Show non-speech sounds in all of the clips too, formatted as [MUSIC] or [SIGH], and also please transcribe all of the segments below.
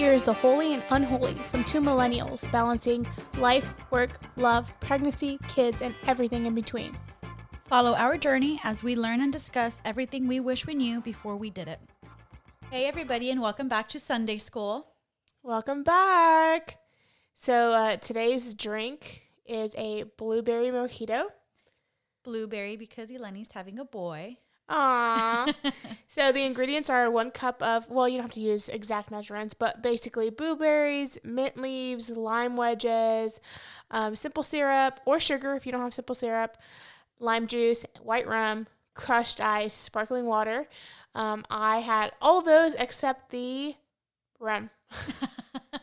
Here is the holy and unholy from two millennials balancing life, work, love, pregnancy, kids, and everything in between. Follow our journey as we learn and discuss everything we wish we knew before we did it. Hey, everybody, and welcome back to Sunday School. Welcome back. So, uh, today's drink is a blueberry mojito. Blueberry because Eleni's having a boy. Aww. [LAUGHS] so the ingredients are one cup of, well, you don't have to use exact measurements, but basically blueberries, mint leaves, lime wedges, um, simple syrup or sugar if you don't have simple syrup, lime juice, white rum, crushed ice, sparkling water. Um, I had all of those except the rum. [LAUGHS]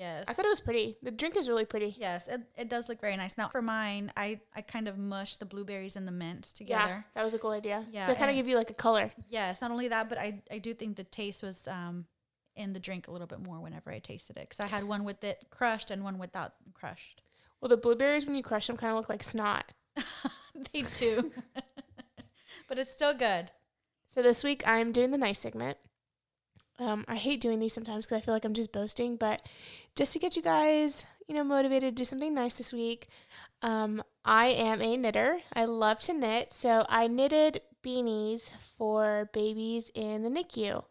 yes. I thought it was pretty. The drink is really pretty. Yes, it, it does look very nice. Now, for mine, I, I kind of mushed the blueberries and the mint together. Yeah, that was a cool idea. Yeah, so kind of give you like a color. Yes, not only that, but I, I do think the taste was um, in the drink a little bit more whenever I tasted it. Because I had one with it crushed and one without crushed. Well, the blueberries when you crush them kind of look like snot. [LAUGHS] they do. [LAUGHS] [LAUGHS] but it's still good. So this week I'm doing the nice segment. Um, I hate doing these sometimes because I feel like I'm just boasting, but just to get you guys, you know, motivated to do something nice this week, um, I am a knitter. I love to knit, so I knitted beanies for babies in the NICU.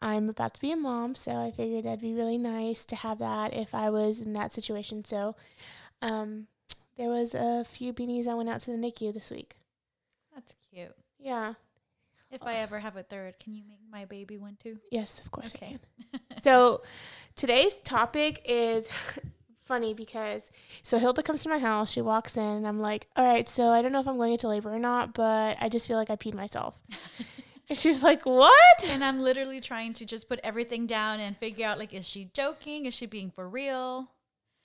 I'm about to be a mom, so I figured that'd be really nice to have that if I was in that situation. So, um, there was a few beanies I went out to the NICU this week. That's cute. Yeah. If I ever have a third, can you make my baby one too? Yes, of course I can. [LAUGHS] so today's topic is [LAUGHS] funny because so Hilda comes to my house, she walks in, and I'm like, All right, so I don't know if I'm going into labor or not, but I just feel like I peed myself. [LAUGHS] and she's like, What? And I'm literally trying to just put everything down and figure out like, is she joking? Is she being for real?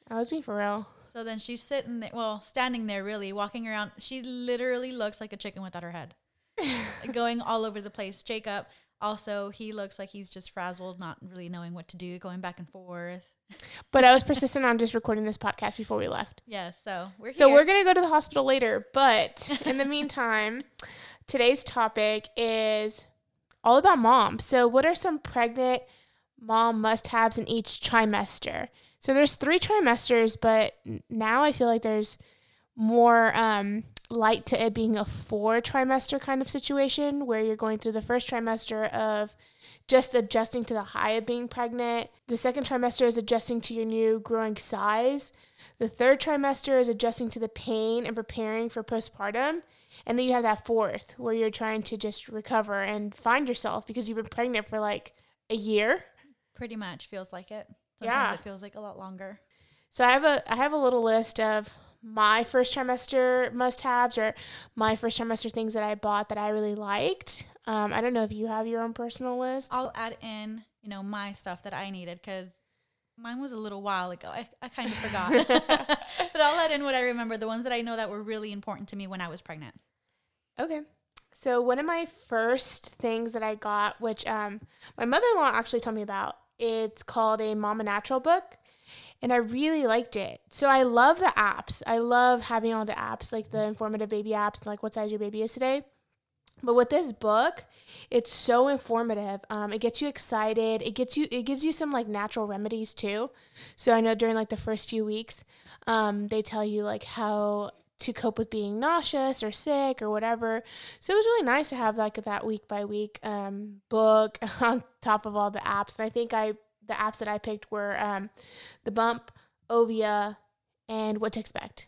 I was being for real. So then she's sitting there, well, standing there really, walking around. She literally looks like a chicken without her head, [LAUGHS] going all over the place. Jacob, also, he looks like he's just frazzled, not really knowing what to do, going back and forth. But I was persistent on just recording this podcast before we left. [LAUGHS] Yeah, so we're So here. we're gonna go to the hospital later, but in the [LAUGHS] meantime, today's topic is all about mom. So what are some pregnant mom must-haves in each trimester? So there's three trimesters, but now I feel like there's more um, light to it being a four trimester kind of situation where you're going through the first trimester of just adjusting to the high of being pregnant. The second trimester is adjusting to your new growing size. The third trimester is adjusting to the pain and preparing for postpartum. And then you have that fourth where you're trying to just recover and find yourself because you've been pregnant for like a year. Pretty much feels like it. Sometimes Yeah. it feels like a lot longer. So I have a I have a little list of my first trimester must-haves or my first trimester things that I bought that I really liked. Um, I don't know if you have your own personal list. I'll add in, you know, my stuff that I needed because mine was a little while ago. I, I kind of forgot. [LAUGHS] [LAUGHS] but I'll add in what I remember, the ones that I know that were really important to me when I was pregnant. Okay. So one of my first things that I got, which um, my mother-in-law actually told me about, it's called a Mama Natural book, and I really liked it. So I love the apps. I love having all the apps, like the informative baby apps, like what size your baby is today. But with this book, it's so informative. Um, it gets you excited. It gets you. It gives you some like natural remedies too. So I know during like the first few weeks, um, they tell you like how to cope with being nauseous or sick or whatever. So it was really nice to have like that week by week book [LAUGHS] on top of all the apps. And I think I the apps that I picked were um, the Bump, Ovia, and What to Expect.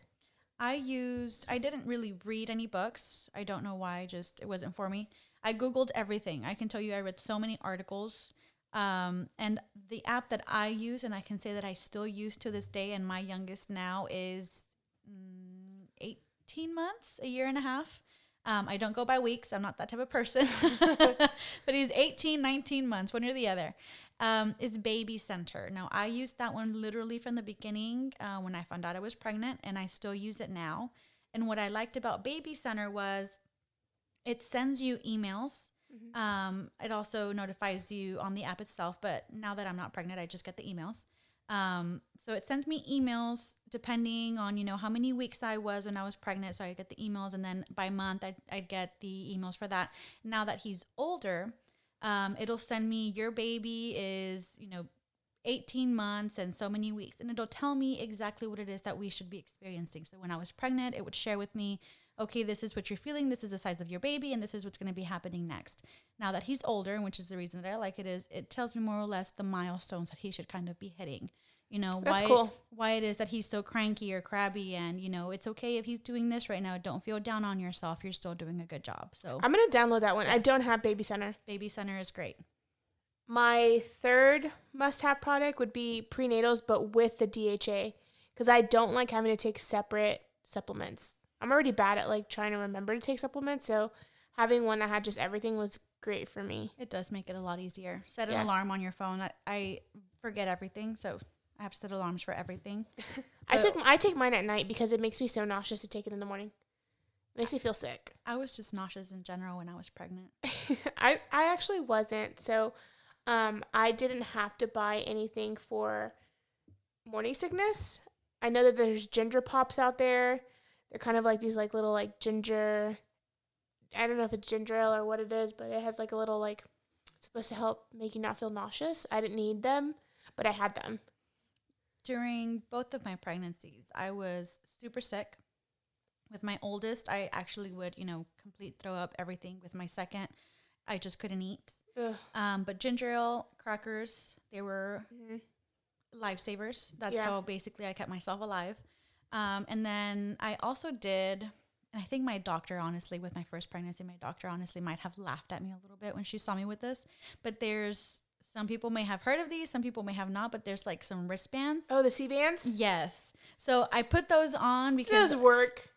I used, I didn't really read any books. I don't know why, just it wasn't for me. I Googled everything. I can tell you, I read so many articles. Um, and the app that I use, and I can say that I still use to this day, and my youngest now is mm, 18 months, a year and a half. Um, I don't go by weeks. I'm not that type of person. [LAUGHS] [LAUGHS] but he's 18, 19 months, one or the other. Um, is Baby Center. Now, I used that one literally from the beginning uh, when I found out I was pregnant, and I still use it now. And what I liked about Baby Center was it sends you emails. Um, it also notifies you on the app itself, but now that I'm not pregnant, I just get the emails. Um, so it sends me emails depending on, you know, how many weeks I was when I was pregnant. So I get the emails and then by month I'd, I'd get the emails for that. Now that he's older, Um, it'll send me your baby is, you know, 18 months and so many weeks. And it'll tell me exactly what it is that we should be experiencing. So when I was pregnant, it would share with me, okay, this is what you're feeling, this is the size of your baby, and this is what's going to be happening next. Now that he's older, which is the reason that I like it, is it tells me more or less the milestones that he should kind of be hitting. You know, That's why cool. why it is that he's so cranky or crabby and you know, it's okay if he's doing this right now. Don't feel down on yourself. You're still doing a good job. So I'm gonna download that one. I don't have Baby Center. baby center is great. My third must-have product would be prenatals, but with the DHA, because I don't like having to take separate supplements. I'm already bad at like trying to remember to take supplements, so having one that had just everything was great for me. It does make it a lot easier. Set an Yeah. alarm on your phone. I, I forget everything, so I have to set alarms for everything. [LAUGHS] I took I take mine at night because it makes me so nauseous to take it in the morning. It makes me feel sick. I was just nauseous in general when I was pregnant. [LAUGHS] I I actually wasn't. So um I didn't have to buy anything for morning sickness. I know that there's ginger pops out there. They're kind of like these like little like ginger I don't know if it's ginger ale or what it is, but it has like a little like supposed to help make you not feel nauseous. I didn't need them, but I had them. During both of my pregnancies, I was super sick. With my oldest, I actually would, you know, complete throw up everything. With my second, I just couldn't eat. Um, but ginger ale, crackers, they were Mhm. lifesavers. That's Yeah. how basically I kept myself alive. Um, and then I also did, and I think my doctor, honestly, with my first pregnancy, my doctor honestly might have laughed at me a little bit when she saw me with this. But there's some people may have heard of these, some people may have not, but there's like some wristbands. Oh, the Sea-Bands? Yes. So I put those on because Those work.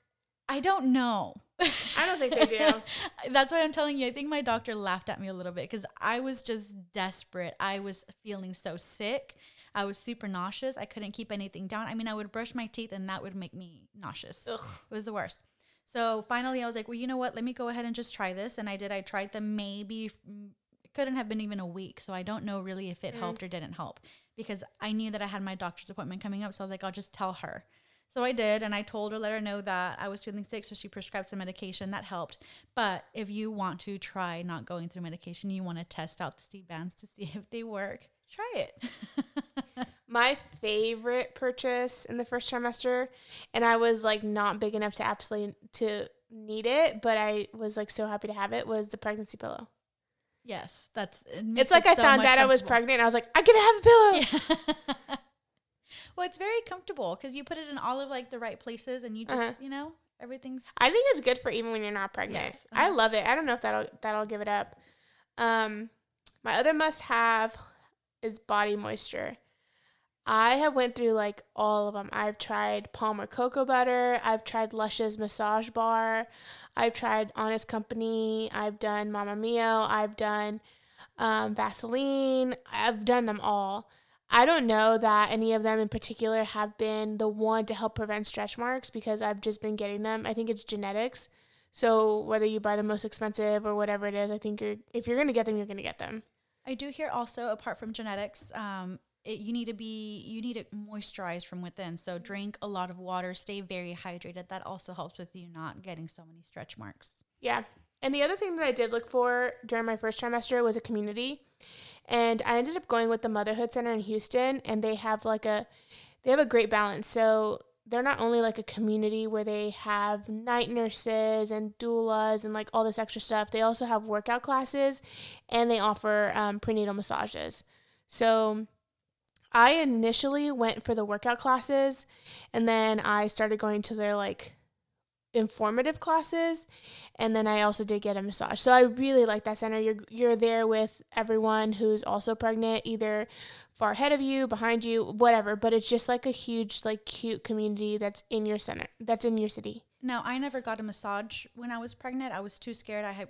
I don't know. I don't think they do. [LAUGHS] That's why I'm telling you. I think my doctor laughed at me a little bit because I was just desperate. I was feeling so sick. I was super nauseous. I couldn't keep anything down. I mean, I would brush my teeth and that would make me nauseous. Ugh. It was the worst. So finally, I was like, well, you know what? Let me go ahead and just try this. And I did. I tried them maybe, couldn't have been even a week. So I don't know really if it mm. helped or didn't help because I knew that I had my doctor's appointment coming up. So I was like, I'll just tell her. So I did, and I told her, let her know that I was feeling sick. So she prescribed some medication that helped. But if you want to try not going through medication, you want to test out the Sea-Bands to [LAUGHS] see if they work, try it. [LAUGHS] My favorite purchase in the first trimester, and I was like not big enough to absolutely to need it, but I was like so happy to have it was the pregnancy pillow. Yes, that's it It's like it I so found out I was pregnant and I was like, I get to have a pillow. Yeah. [LAUGHS] well, it's very comfortable because you put it in all of like the right places, and you just Uh-huh. you know everything's I think it's good for even when you're not pregnant. Yes, I uh-huh. love it. I don't know if that'll that'll give it up. Um, my other must have is body moisture. I have went through like all of them. I've tried Palmer cocoa butter. I've tried Lush's massage bar. I've tried Honest Company. I've done Mama Mio. I've done um, Vaseline. I've done them all. I don't know that any of them in particular have been the one to help prevent stretch marks because I've just been getting them. I think it's genetics. So whether you buy the most expensive or whatever it is, I think you're if you're gonna get them, you're gonna get them. I do hear also, apart from genetics, um, it, you need to be you need to moisturize from within. So drink a lot of water, stay very hydrated. That also helps with you not getting so many stretch marks. Yeah. And the other thing that I did look for during my first trimester was a community. And I ended up going with the Motherhood Center in Houston and they have like a they have a great balance. So they're not only like a community where they have night nurses and doulas and like all this extra stuff. They also have workout classes and they offer um, prenatal massages. So I initially went for the workout classes and then I started going to their like informative classes and then I also did get a massage. So I really like that center. You're you're there with everyone who's also pregnant, either far ahead of you, behind you, whatever, but it's just like a huge like cute community that's in your center. That's in your city. Now, I never got a massage when I was pregnant. I was too scared. I had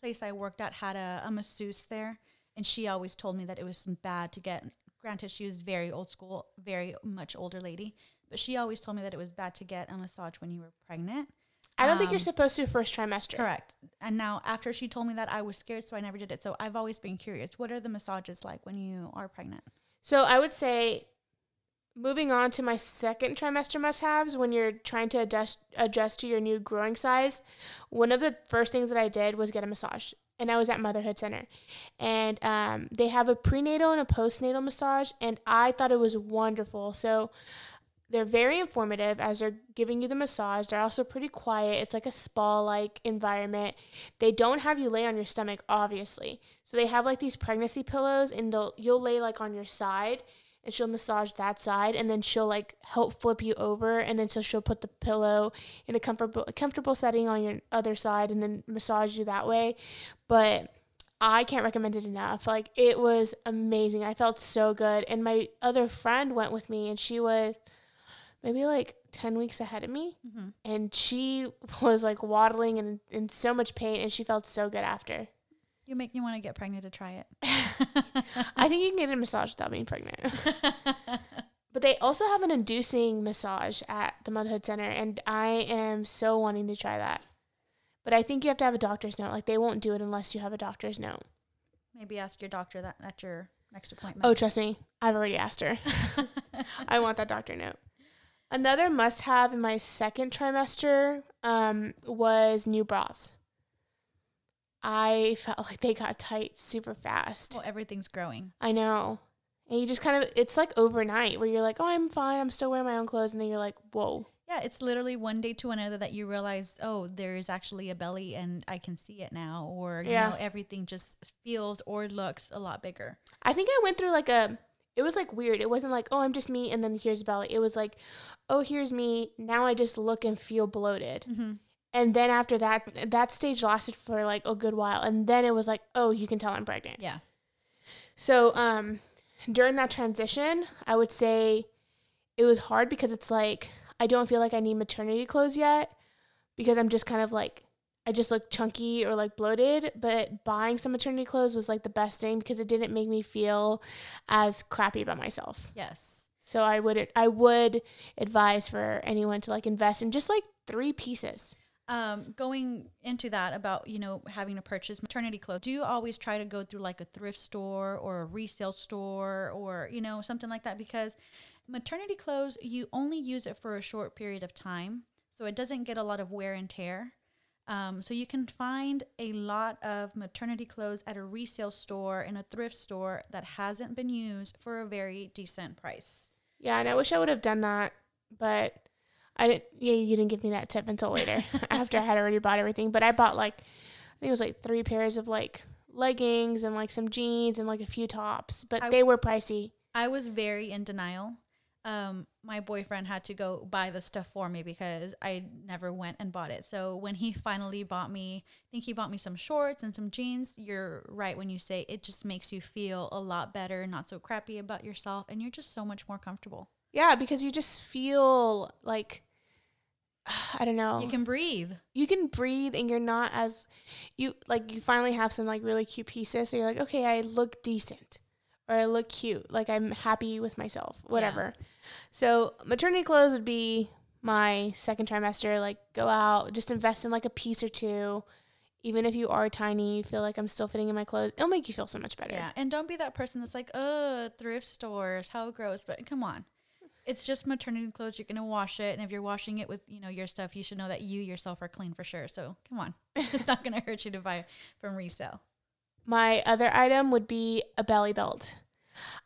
place I worked at had a, a masseuse there, and she always told me that it was bad to get. Granted, she was very old school, very much older lady, but she always told me that it was bad to get a massage when you were pregnant. I don't think you're Um, supposed to first trimester. Correct. And now after she told me that, I was scared, so I never did it. So I've always been curious. What are the massages like when you are pregnant? So I would say moving on to my second trimester must haves when you're trying to adjust adjust to your new growing size, one of the first things that I did was get a massage. And I was at Motherhood Center, and um, they have a prenatal and a postnatal massage, and I thought it was wonderful. So they're very informative as they're giving you the massage. They're also pretty quiet. It's like a spa like environment. They don't have you lay on your stomach, obviously. So they have like these pregnancy pillows, and they'll you'll lay like on your side, and she'll massage that side, and then she'll like help flip you over, and then so she'll put the pillow in a comfortable comfortable setting on your other side, and then massage you that way. But I can't recommend it enough. Like it was amazing. I felt so good, and my other friend went with me, and she was maybe like 10 weeks ahead of me Mm-hmm. and she [LAUGHS] was like waddling and in so much pain and she felt so good after You make me want to get pregnant to try it. [LAUGHS] i think you can get a massage without being pregnant. [LAUGHS] But they also have an inducing massage at the motherhood center and i am so wanting to try that. But i think you have to have a doctor's note. Like they won't do it unless you have a doctor's note. Maybe ask your doctor that at your next appointment. oh trust me i've already asked her. [LAUGHS] I want that doctor note. Another must have in my second trimester um, was new bras I felt like they got tight super fast. well, everything's growing. I know. And you just kind of, it's like overnight where you're like, oh, I'm fine. I'm still wearing my own clothes. And then you're like, whoa. Yeah, it's literally one day to another that you realize, oh, there's actually a belly and I can see it now. Or, you Yeah. know, everything just feels or looks a lot bigger. I think I went through like a, it was like weird. It wasn't like, oh, I'm just me. And then here's the belly. It was like, oh, here's me. Now I just look and feel bloated. Mm-hmm. And then after that, that stage lasted for like a good while. And then it was like, oh, you can tell I'm pregnant. Yeah. So um, during that transition, I would say it was hard because it's like I don't feel like I need maternity clothes yet because I'm just kind of like I just look chunky or like bloated. But buying some maternity clothes was like the best thing because it didn't make me feel as crappy about myself. Yes. So I would I would advise for anyone to like invest in just like three pieces. Um, going into that about, you know, having to purchase maternity clothes, do you always try to go through like a thrift store or a resale store or, you know, something like that? Because maternity clothes, you only use it for a short period of time. So it doesn't get a lot of wear and tear. Um, so you can find a lot of maternity clothes at a resale store in a thrift store that hasn't been used for a very decent price. Yeah, and I wish I would have done that, but I didn't. Yeah, you didn't give me that tip until later [LAUGHS] after I had already bought everything. But I bought like, I think it was like three pairs of like leggings and like some jeans and like a few tops, but I- they were pricey. I was very in denial. Um, my boyfriend had to go buy the stuff for me because I never went and bought it. So when he finally bought me, I think he bought me some shorts and some jeans. You're right when you say it just makes you feel a lot better, not so crappy about yourself, and you're just so much more comfortable. Yeah, because you just feel like [SIGHS] I don't know. You can breathe. you can breathe and you're not as you like you finally have some like really cute pieces so you're like okay i look decent or i look cute like i'm happy with myself whatever so maternity clothes would be my second trimester like go out just invest in like a piece or two even if you are tiny you feel like i'm still fitting in my clothes it'll make you feel so much better Yeah, and don't be that person that's like, oh, thrift stores, how gross. But come on, it's just maternity clothes. You're gonna wash it, and if you're washing it with you know your stuff, you should know that you yourself are clean for sure. So come on, [LAUGHS] it's not gonna hurt you to buy from resale. My other item would be a belly belt.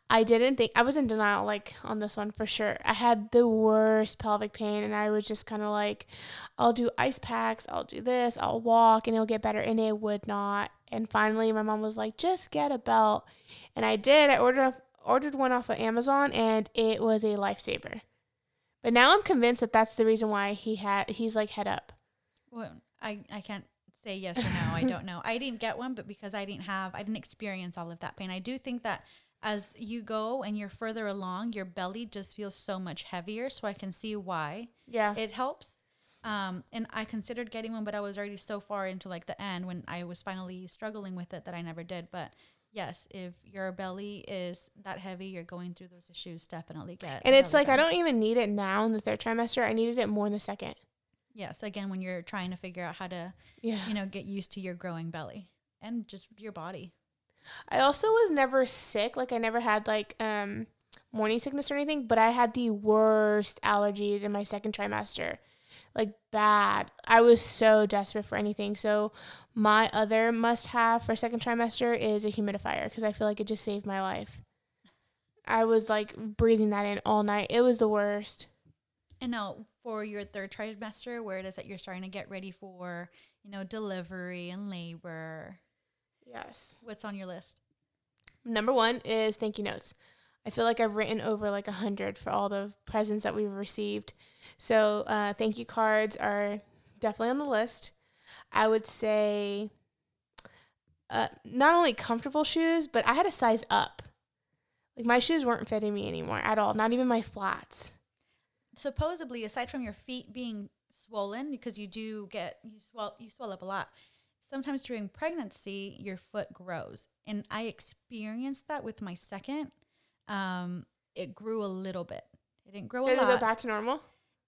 I didn't think I was in denial like on this one for sure. I had the worst pelvic pain and I was just kind of like I'll do ice packs, I'll do this, I'll walk and it'll get better and it would not. And finally my mom was like just get a belt. And I did. I ordered ordered one off of Amazon and it was a lifesaver. But now I'm convinced that that's the reason why he had he's like head up. Well, I I can't say yes or no. I don't know. I didn't get one, but because I didn't have, I didn't experience all of that pain. I do think that as you go and you're further along, your belly just feels so much heavier. So I can see why. Yeah. it helps. Um, and I considered getting one, but I was already so far into like the end when I was finally struggling with it that I never did. But yes, if your belly is that heavy, you're going through those issues, definitely get. and it's like I don't even need it now in the third trimester. I needed it more in the second. Yes, again, when you're trying to figure out how to, Yeah. you know, get used to your growing belly and just your body. I also was never sick. Like I never had like um morning sickness or anything, but I had the worst allergies in my second trimester. Like bad. I was so desperate for anything. So my other must have for second trimester is a humidifier because I feel like it just saved my life. I was like breathing that in all night. It was the worst. And now for your third trimester, where it is that you're starting to get ready for, you know, delivery and labor, Yes. what's on your list? Number one is thank you notes. I feel like I've written over like a hundred for all the presents that we've received. So uh, thank you cards are definitely on the list. I would say uh, not only comfortable shoes, but I had to size up. Like my shoes weren't fitting me anymore at all, not even my flats. Supposedly, aside from your feet being swollen, because you do get you swell you swell up a lot. Sometimes during pregnancy, your foot grows, and I experienced that with my second. Um, it grew a little bit. It didn't grow Did a it go back to normal?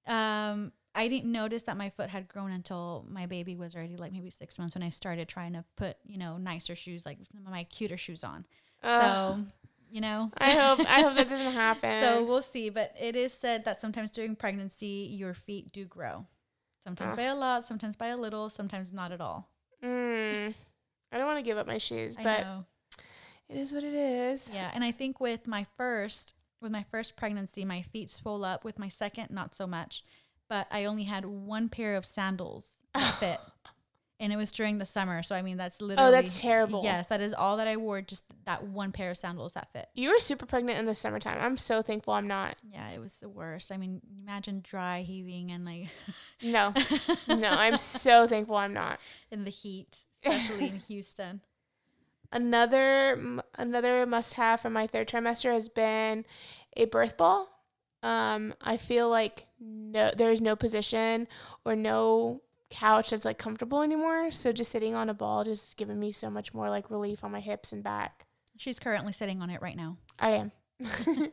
Um, I didn't notice that my foot had grown until my baby was already like maybe six months when I started trying to put you know nicer shoes, like my cuter shoes on. Ugh. so you know, I hope I hope that doesn't [LAUGHS] happen. so we'll see. But it is said that sometimes during pregnancy, your feet do grow. Sometimes Ugh. by a lot, sometimes by a little, sometimes not at all. Mm, I don't want to give up my shoes, I but know. It is what it is. Yeah, and I think with my first, with my first pregnancy, my feet swole up. With my second, not so much. But I only had one pair of sandals that fit, [LAUGHS] and it was during the summer. So I mean, that's oh, literally Oh, that's terrible. Yes, that is all that I wore. Just that one pair of sandals that fit. You were super pregnant in the summertime. I'm so thankful I'm not. Yeah, it was the worst. I mean, imagine dry heaving and like No, no, I'm [LAUGHS] so thankful I'm not. in the heat, especially in Houston. Another another must have for my third trimester has been a birth ball. Um, I feel like no, there's no position or no couch that's like comfortable anymore. So just sitting on a ball just given me so much more like relief on my hips and back. She's currently sitting on it right now. I am. [LAUGHS]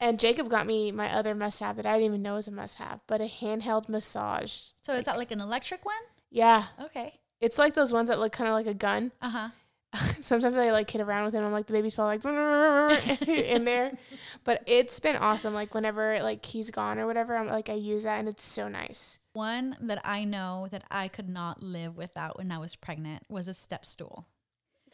and Jacob got me my other must have that I didn't even know was a must have, but a handheld massage. So is that like an electric one? Yeah, Okay. it's like those ones that look kind of like a gun. Uh huh. [LAUGHS] Sometimes I like kid around with him. I'm like the baby's probably like [LAUGHS] in there, but it's been awesome. Like whenever like he's gone or whatever, I'm like I use that and it's so nice. One that I know that I could not live without when I was pregnant was a step stool.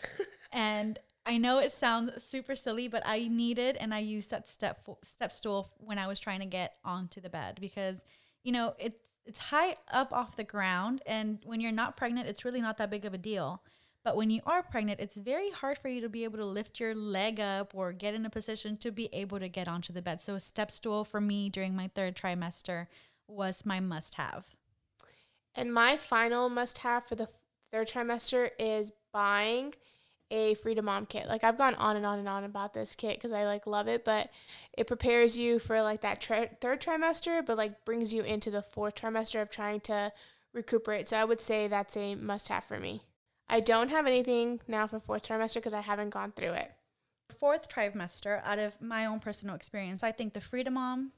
[LAUGHS] and I know it sounds super silly, but I needed and I used that step step stool when I was trying to get onto the bed because you know it's it's high up off the ground, and when you're not pregnant, it's really not that big of a deal. But when you are pregnant, it's very hard for you to be able to lift your leg up or get in a position to be able to get onto the bed. So a step stool for me during my third trimester was my must have. And my final must have for the third trimester is buying a Frida Mom kit. Like I've gone on and on and on about this kit because I like love it, but it prepares you for like that tri- third trimester, but like brings you into the fourth trimester of trying to recuperate. So I would say that's a must have for me. I don't have anything now for fourth trimester because I haven't gone through it. Fourth trimester, out of my own personal experience, I think the Frida Mom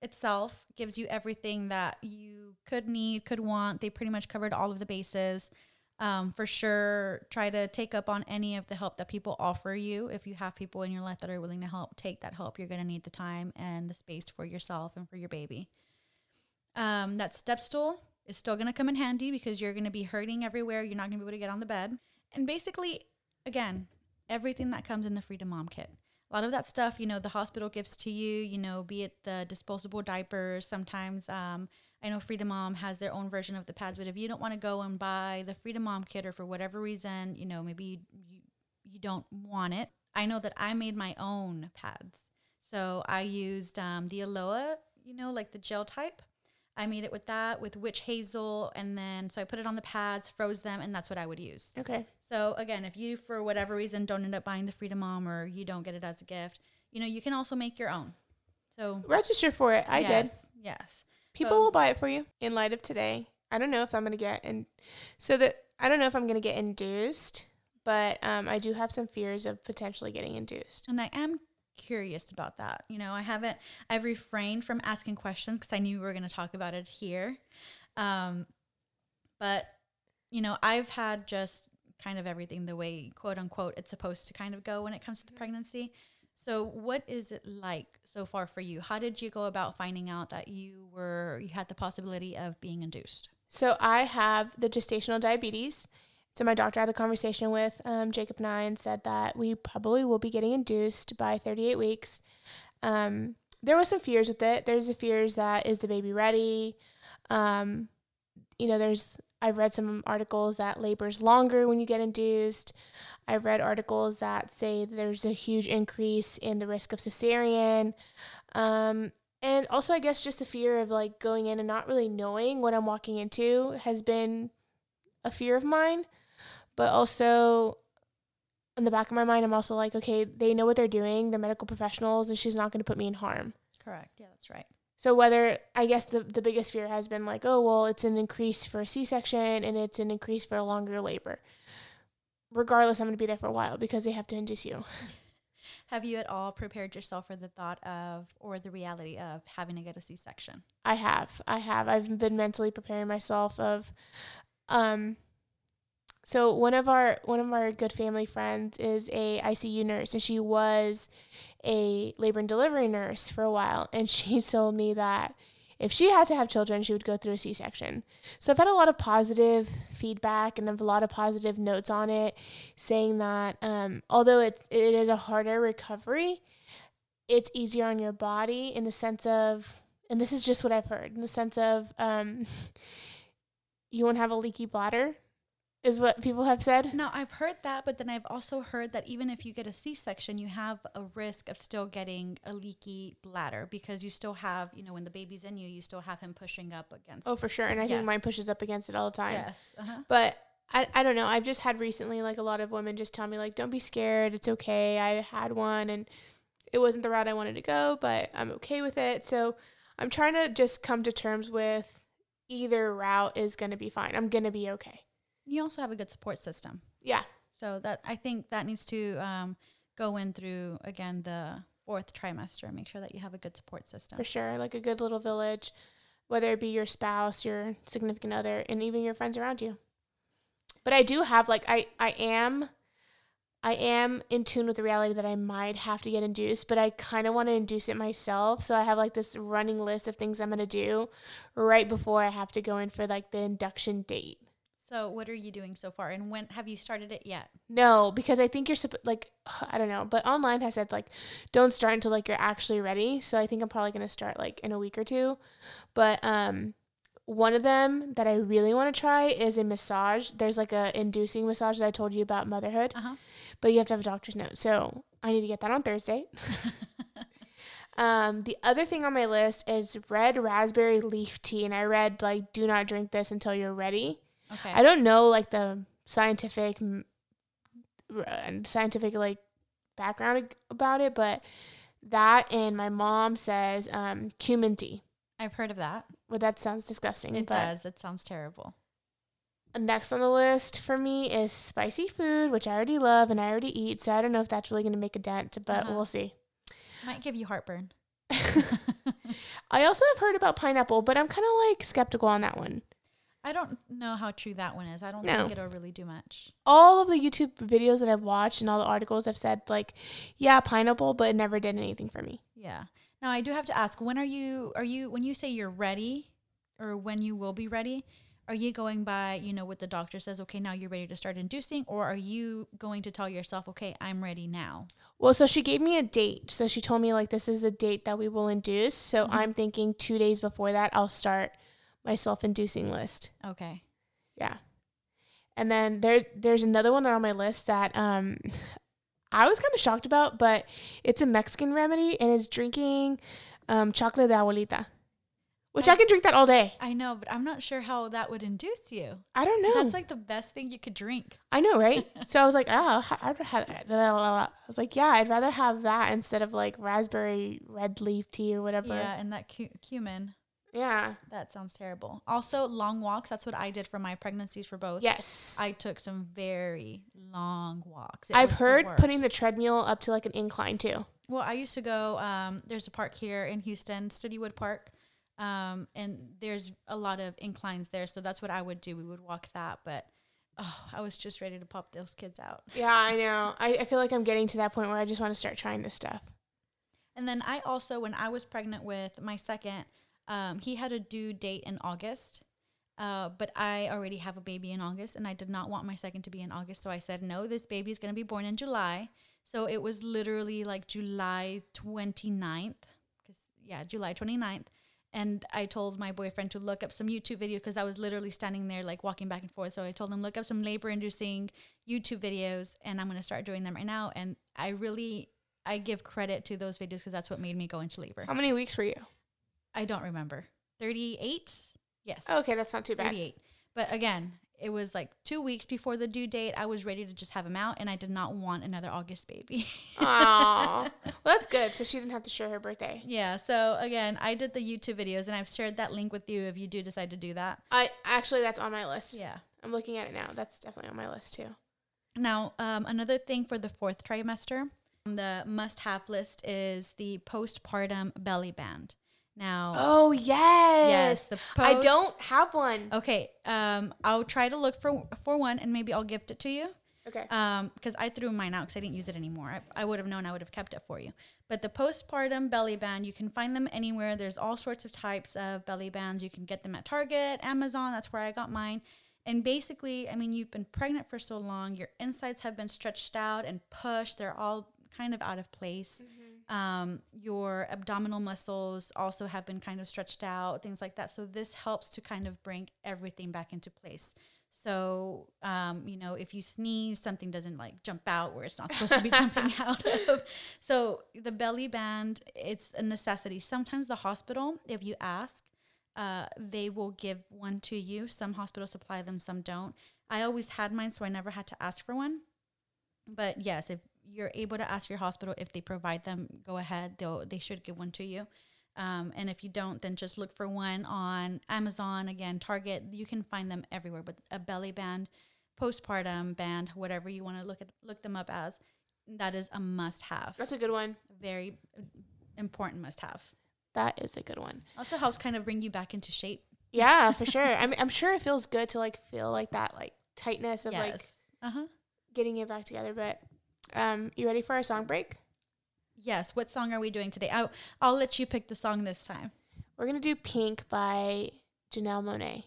itself gives you everything that you could need, could want. They pretty much covered all of the bases. Um, for sure, try to take up on any of the help that people offer you. If you have people in your life that are willing to help, take that help. You're going to need the time and the space for yourself and for your baby. Um, that step stool is still going to come in handy because you're going to be hurting everywhere. You're not going to be able to get on the bed. And basically, again, everything that comes in the Frida Mom kit. A lot of that stuff, you know, the hospital gives to you, you know, be it the disposable diapers. Sometimes um, I know Frida Mom has their own version of the pads, but if you don't want to go and buy the Frida Mom kit or for whatever reason, you know, maybe you, you, you don't want it, I know that I made my own pads. So I used um, the Aloha, you know, like the gel type. I made it with that, with witch hazel, and then so I put it on the pads, froze them, and that's what I would use. Okay. So again, if you for whatever reason don't end up buying the Frida Mom or you don't get it as a gift, you know, you can also make your own. So Register for it. I did. yes, Yes. People So- will buy it for you in light of today. I don't know if I'm gonna get and so that I don't know if I'm gonna get induced, but um, I do have some fears of potentially getting induced. And I am curious about that. You know, I haven't, I've refrained from asking questions because I knew we were going to talk about it here. Um, but, you know, I've had just kind of everything the way, quote unquote, it's supposed to kind of go when it comes to the pregnancy. So, what is it like so far for you? How did you go about finding out that you were you had the possibility of being induced? So I have the gestational diabetes. So my doctor had a conversation with um, Jacob and said that we probably will be getting induced by 38 weeks. Um, there was some fears with it. There's the fears that is the baby ready? Um, you know, there's I've read some articles that labor's longer when you get induced. I've read articles that say there's a huge increase in the risk of cesarean. Um, and also, I guess just the fear of like going in and not really knowing what I'm walking into has been a fear of mine. But also, in the back of my mind, I'm also like, okay, they know what they're doing. They're medical professionals, and she's not going to put me in harm. Correct. Yeah, that's right. So whether I guess the the biggest fear has been like, oh well, it's an increase for a C-section and it's an increase for a longer labor. Regardless, I'm going to be there for a while because they have to induce you. [LAUGHS] Have you at all prepared yourself for the thought of or the reality of having to get a C-section? I have. I have. I've been mentally preparing myself of um so one of our one of our good family friends is a ICU nurse and she was a labor and delivery nurse for a while and [LAUGHS] she told me that if she had to have children, she would go through a C section. So I've had a lot of positive feedback and I have a lot of positive notes on it, saying that um, although it, it is a harder recovery, it's easier on your body in the sense of, and this is just what I've heard, in the sense of um, [LAUGHS] you won't have a leaky bladder is what people have said. No, I've heard that, but then I've also heard that even if you get a C section, you have a risk of still getting a leaky bladder because you still have, you know, when the baby's in you, you still have him pushing up against. Oh, for sure. And I Yes. think mine pushes up against it all the time. yes. Uh-huh. But I, I don't know. I've just had recently like a lot of women just tell me like don't be scared. It's okay. I had one and it wasn't the route I wanted to go, but I'm okay with it. So I'm trying to just come to terms with either route is going to be fine. I'm going to be okay. You also have a good support system. Yeah. So that I think that needs to um, go in through again the fourth trimester. Make sure that you have a good support system. For sure. Like a good little village, whether it be your spouse, your significant other, and even your friends around you. But I do have like I I am I am in tune with the reality that I might have to get induced, but I kind of want to induce it myself. So I have like this running list of things I'm going to do right before I have to go in for like the induction date. So what are you doing so far, and when have you started it yet? No, because I think you're supposed like [SIGHS] I don't know, but online has said like don't start until like you're actually ready. So I think I'm probably gonna start like in a week or two. But um, one of them that I really want to try is a massage. There's like a inducing massage that I told you about motherhood, Uh huh. but you have to have a doctor's note. So I need to get that on Thursday. [LAUGHS] Um, the other thing on my list is red raspberry leaf tea, and I read like do not drink this until you're ready. Okay. I don't know like the scientific and scientific like background about it, but that and my mom says um, cumin tea. I've heard of that. Well, that sounds disgusting. It does. It sounds terrible. next on the list for me is spicy food, which I already love and I already eat. So I don't know if that's really going to make a dent, but Uh-huh. we'll see. Might give you heartburn. [LAUGHS] [LAUGHS] I also have heard about pineapple, but I'm kind of like skeptical on that one. I don't know how true that one is. I don't No. think it'll really do much. All of the YouTube videos that I've watched and all the articles have said like, yeah, pineapple, but it never did anything for me. Yeah. Now I do have to ask, when are you are you when you say you're ready or when you will be ready, are you going by, you know, what the doctor says, okay, now you're ready to start inducing, or are you going to tell yourself, okay, I'm ready now? Well, so she gave me a date. So she told me like this is a date that we will induce. So Mhm. I'm thinking 2 days before that I'll start my self-inducing list. Okay. Yeah. And then there's there's another one on my list that um [LAUGHS] I was kind of shocked about, but it's a Mexican remedy and it's drinking um chocolate de abuelita. Which I I- can drink that all day. I know, but I'm not sure how that would induce you. I don't know. That's like the best thing you could drink. I know, right? [LAUGHS] so I was like, oh, I'd have. I was like, yeah, I'd rather have that instead of like raspberry red leaf tea or whatever. Yeah, and that cu- cumin, Yeah. that sounds terrible. Also, long walks. That's what I did for my pregnancies for both. Yes. I took some very long walks. It I've was the heard putting the treadmill up to like an incline too. Well, I used to go. Um, there's a park here in Houston, Studewood Park, um, and there's a lot of inclines there. So that's what I would do. We would walk that, but oh, I was just ready to pop those kids out. Yeah, I know. I, I feel like I'm getting to that point where I just want to start trying this stuff. And then I also, when I was pregnant with my second, um, he had a due date in August. Uh, but I already have a baby in August and I did not want my second to be in August. So I said, no, this baby is going to be born in July. So it was literally like July 29th. Cause yeah, July 29th. And I told my boyfriend to look up some YouTube videos because I was literally standing there like walking back and forth. So I told him, look up some labor inducing YouTube videos and I'm going to start doing them right now. And I really, I give credit to those videos because that's what made me go into labor. How many weeks were you? I don't remember. 38? Yes. Okay, that's not too bad. 38. But again, it was like two weeks before the due date. I was ready to just have him out, and I did not want another August baby. Aw. [LAUGHS] well, that's good. So she didn't have to share her birthday. yeah. So again, I did the YouTube videos, and I've shared that link with you if you do decide to do that. I actually that's on my list. Yeah. I'm looking at it now. That's definitely on my list too. Now, um, another thing for the fourth trimester, the must-have list is the postpartum belly band. Now, Oh yes. yes, the I don't have one. Okay, um, I'll try to look for for one, and maybe I'll gift it to you. Okay. um because i threw mine out because i didn't use it anymore i, I would have known i would have kept it for you but the postpartum belly band you can find them anywhere there's all sorts of types of belly bands you can get them at target amazon that's where i got mine and basically i mean you've been pregnant for so long your insides have been stretched out and pushed they're all kind of out of place um, your abdominal muscles also have been kind of stretched out things like that so this helps to kind of bring everything back into place so, um, you know, if you sneeze, something doesn't like jump out where it's not supposed to be jumping [LAUGHS] out of. So, the belly band, it's a necessity. Sometimes the hospital, if you ask, uh, they will give one to you. Some hospitals supply them, some don't. I always had mine, so I never had to ask for one. But yes, if you're able to ask your hospital if they provide them, go ahead. They'll they should give one to you. Um, and if you don't, then just look for one on Amazon, again, Target. You can find them everywhere. But a belly band, postpartum band, whatever you want to look at, look them up as, that is a must-have. That's a good one. Very important must-have. That is a good one. Also helps kind of bring you back into shape. Yeah, for [LAUGHS] sure. I mean, I'm sure it feels good to like feel like that like tightness of like uh huh. getting it back together. But um, you ready for our song break? Yes. What song are we doing today? I'll, I'll let you pick the song this time. We're gonna do "PYNK" by Janelle Monáe.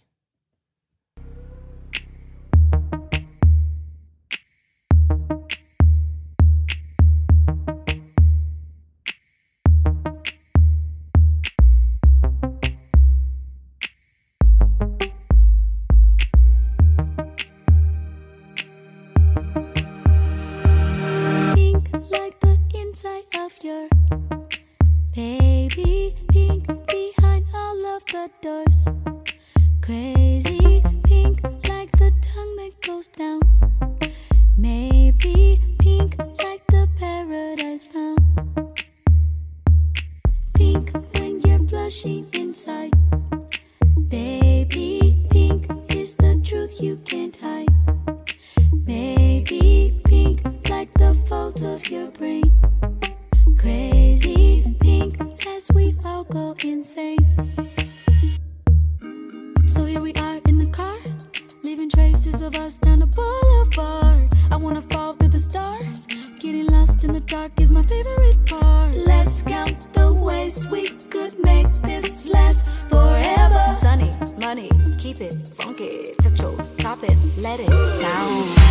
It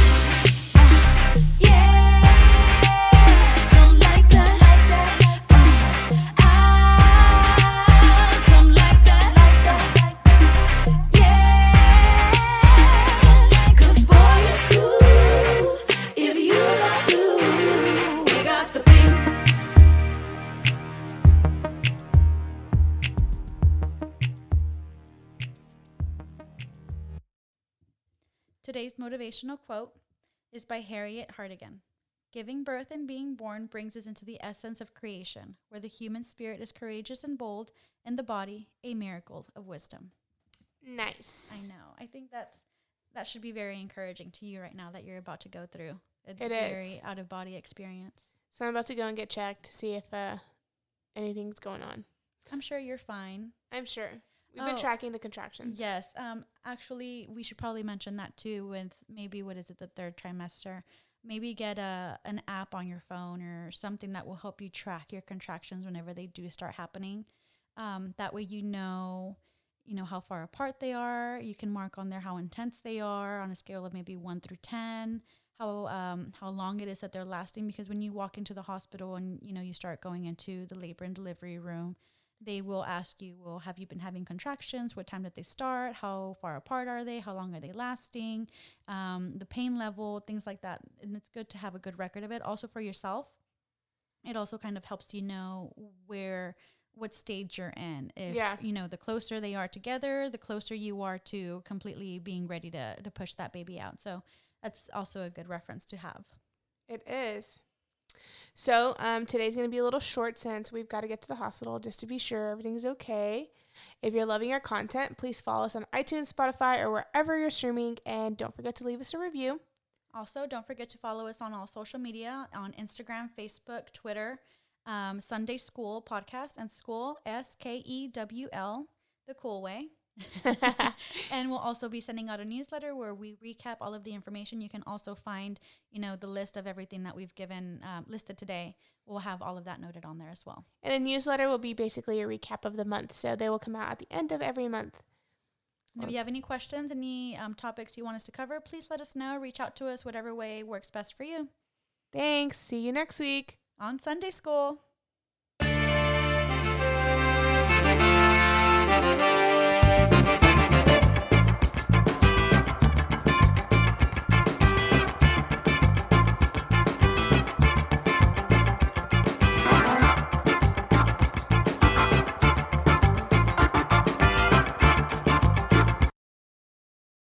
Quote is by Harriet Hartigan. Giving birth and being born brings us into the essence of creation, where the human spirit is courageous and bold, and the body a miracle of wisdom. Nice. I know. I think that's that should be very encouraging to you right now that you're about to go through a It very out of body experience. So I'm about to go and get checked to see if uh, anything's going on. I'm sure you're fine. I'm sure. We've been Oh. tracking the contractions. Yes. Um, actually, we should probably mention that too. With maybe what is it, the third trimester? Maybe get a an app on your phone or something that will help you track your contractions whenever they do start happening. Um, that way, you know, you know how far apart they are. You can mark on there how intense they are on a scale of maybe one through ten. How um, how long it is that they're lasting? Because when you walk into the hospital and you know you start going into the labor and delivery room, they will ask you, well, have you been having contractions? What time did they start? How far apart are they? How long are they lasting? Um, the pain level, things like that. And it's good to have a good record of it. Also for yourself, it also kind of helps you know where, what stage you're in. If, Yeah. you know, the closer they are together, the closer you are to completely being ready to, to push that baby out. So that's also a good reference to have. It is. So um, today's going to be a little short since we've got to get to the hospital just to be sure everything's okay. If you're loving our content, please follow us on iTunes, Spotify, or wherever you're streaming. And don't forget to leave us a review. Also, don't forget to follow us on all social media on Instagram, Facebook, Twitter, um, Sunday School Podcast, and School, S K E W L, the cool way. [LAUGHS] and we'll also be sending out a newsletter where we recap all of the information. You can also find, you know, the list of everything that we've given um, listed today. We'll have all of that noted on there as well. And the newsletter will be basically a recap of the month. So they will come out at the end of every month. And if you have any questions, any um, topics you want us to cover, please let us know. Reach out to us, whatever way works best for you. Thanks. See you next week on Sunday School.